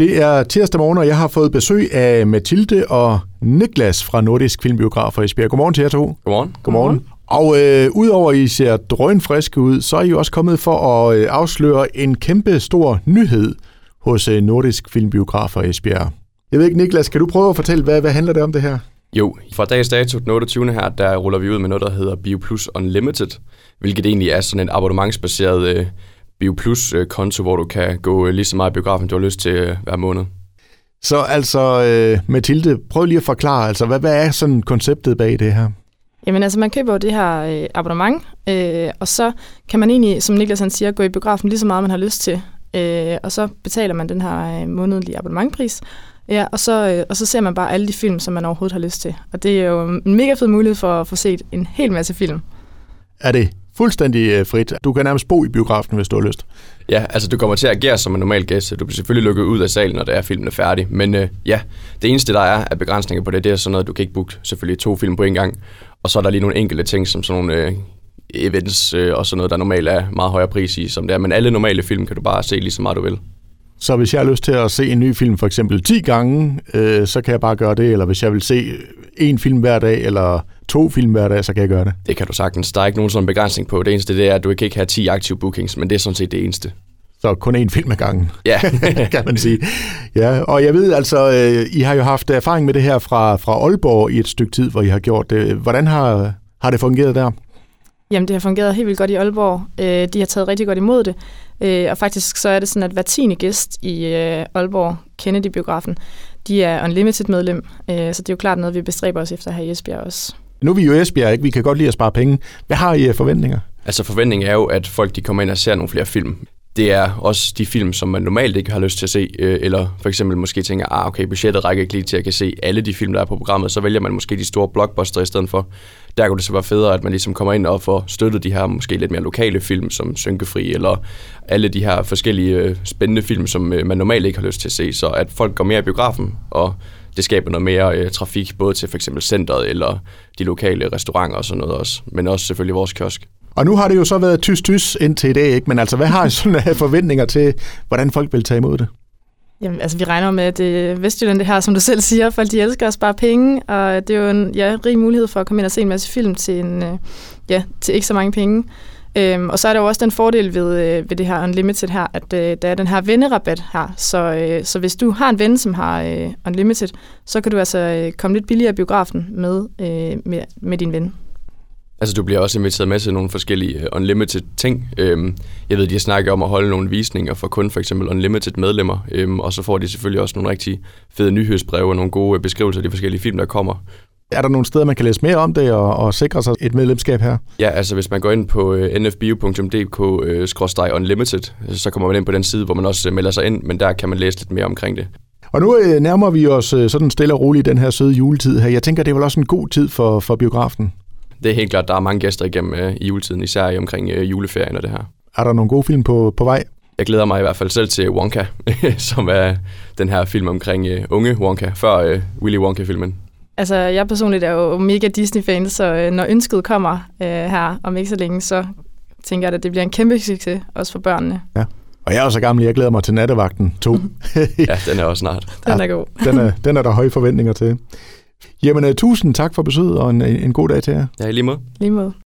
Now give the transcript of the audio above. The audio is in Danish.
Det er tirsdag morgen, og jeg har fået besøg af Mathilde og Niklas fra Nordisk Filmbiograf for Esbjerg. Godmorgen til jer to. Godmorgen. Godmorgen. Og øh, udover at I ser drønfriske ud, så er I også kommet for at øh, afsløre en kæmpe stor nyhed hos øh, Nordisk Filmbiograf for Esbjerg. Jeg ved ikke, Niklas, kan du prøve at fortælle, hvad, hvad handler det om det her? Jo, fra dags dato den 28. her, der ruller vi ud med noget, der hedder BioPlus Unlimited, hvilket egentlig er sådan en abonnementsbaseret øh, BioPlus-konto, hvor du kan gå øh, lige så meget i biografen, du har lyst til øh, hver måned. Så altså, øh, Mathilde, prøv lige at forklare, altså, hvad, hvad er sådan konceptet bag det her? Jamen altså, man køber jo det her øh, abonnement, øh, og så kan man egentlig, som Niklas han siger, gå i biografen lige så meget, man har lyst til. Øh, og så betaler man den her øh, månedlige abonnementpris, ja, og, så, øh, og så ser man bare alle de film, som man overhovedet har lyst til. Og det er jo en mega fed mulighed for at få set en hel masse film. Er det fuldstændig øh, frit? Du kan nærmest bo i biografen, hvis du har lyst. Ja, altså du kommer til at agere som en normal gæst. Du bliver selvfølgelig lukket ud af salen, når der er filmen er færdig. Men øh, ja, det eneste, der er af begrænsninger på det, det er sådan noget, du kan ikke booke selvfølgelig to film på en gang. Og så er der lige nogle enkelte ting, som sådan nogle øh, events øh, og sådan noget, der normalt er meget højere pris i, som det er. Men alle normale film kan du bare se lige så meget du vil. Så hvis jeg har lyst til at se en ny film for eksempel 10 gange, øh, så kan jeg bare gøre det. Eller hvis jeg vil se en film hver dag, eller to film hver dag, så kan jeg gøre det. Det kan du sagtens. Der er ikke nogen sådan begrænsning på. Det eneste det er, at du kan ikke have 10 aktive bookings, men det er sådan set det eneste. Så kun én film ad gangen, Ja, kan man sige. Ja, og jeg ved altså, øh, I har jo haft erfaring med det her fra, fra Aalborg i et stykke tid, hvor I har gjort det. Hvordan har, har det fungeret der? Jamen, det har fungeret helt vildt godt i Aalborg. Øh, de har taget rigtig godt imod det. Øh, og faktisk så er det sådan, at hver tiende gæst i øh, Aalborg, Kennedy-biografen, de er unlimited medlem. Øh, så det er jo klart noget, vi bestræber os efter her i Esbjerg også. Nu er vi jo i Esbjerg, ikke? Vi kan godt lide at spare penge. Hvad har I af forventninger? altså forventningen er jo, at folk de kommer ind og ser nogle flere film. Det er også de film, som man normalt ikke har lyst til at se, øh, eller for eksempel måske tænker, ah okay, budgettet rækker ikke lige til at jeg kan se alle de film, der er på programmet, så vælger man måske de store blockbuster i stedet for. Der kunne det så være federe, at man ligesom kommer ind og får støttet de her måske lidt mere lokale film, som Synkefri, eller alle de her forskellige øh, spændende film, som øh, man normalt ikke har lyst til at se, så at folk går mere i biografen, og det skaber noget mere øh, trafik, både til for eksempel centret, eller de lokale restauranter og sådan noget også, men også selvfølgelig vores kiosk. Og nu har det jo så været tys-tys indtil i dag, ikke? Men altså, hvad har I sådan af forventninger til, hvordan folk vil tage imod det? Jamen, altså, vi regner med, at det Vestjylland, det her, som du selv siger, folk de elsker at spare penge, og det er jo en ja, rig mulighed for at komme ind og se en masse film til, en, øh, ja, til ikke så mange penge. Øhm, og så er der jo også den fordel ved, øh, ved det her Unlimited her, at øh, der er den her vennerabat her. Så, øh, så hvis du har en ven, som har øh, Unlimited, så kan du altså øh, komme lidt billigere i biografen med, øh, med, med din ven. Altså, du bliver også inviteret med til nogle forskellige uh, unlimited ting. Øhm, jeg ved, de har snakket om at holde nogle visninger for kun for eksempel unlimited medlemmer, øhm, og så får de selvfølgelig også nogle rigtig fede nyhedsbreve og nogle gode øh, beskrivelser af de forskellige film, der kommer. Er der nogle steder, man kan læse mere om det og, og sikre sig et medlemskab her? Ja, altså hvis man går ind på uh, nfbio.dk-unlimited, så kommer man ind på den side, hvor man også melder sig ind, men der kan man læse lidt mere omkring det. Og nu øh, nærmer vi os øh, sådan stille og roligt den her søde juletid her. Jeg tænker, det er vel også en god tid for, for biografen. Det er helt klart, der er mange gæster igennem uh, i juletiden, især i omkring uh, juleferien og det her. Er der nogle gode film på, på vej? Jeg glæder mig i hvert fald selv til Wonka, som er den her film omkring uh, unge Wonka, før uh, Willy Wonka-filmen. Altså, jeg personligt er jo mega Disney-fan, så øh, når ønsket kommer øh, her om ikke så længe, så tænker jeg, at det bliver en kæmpe succes, også for børnene. Og jeg er så gammel, jeg glæder mig til Nattevagten 2. Ja, den er også snart. Den Ja. er god. den, er, den er der høje forventninger til. Jamen, uh, tusind tak for besøget, og en, en god dag til jer. Ja, i lige måde. Lige måde.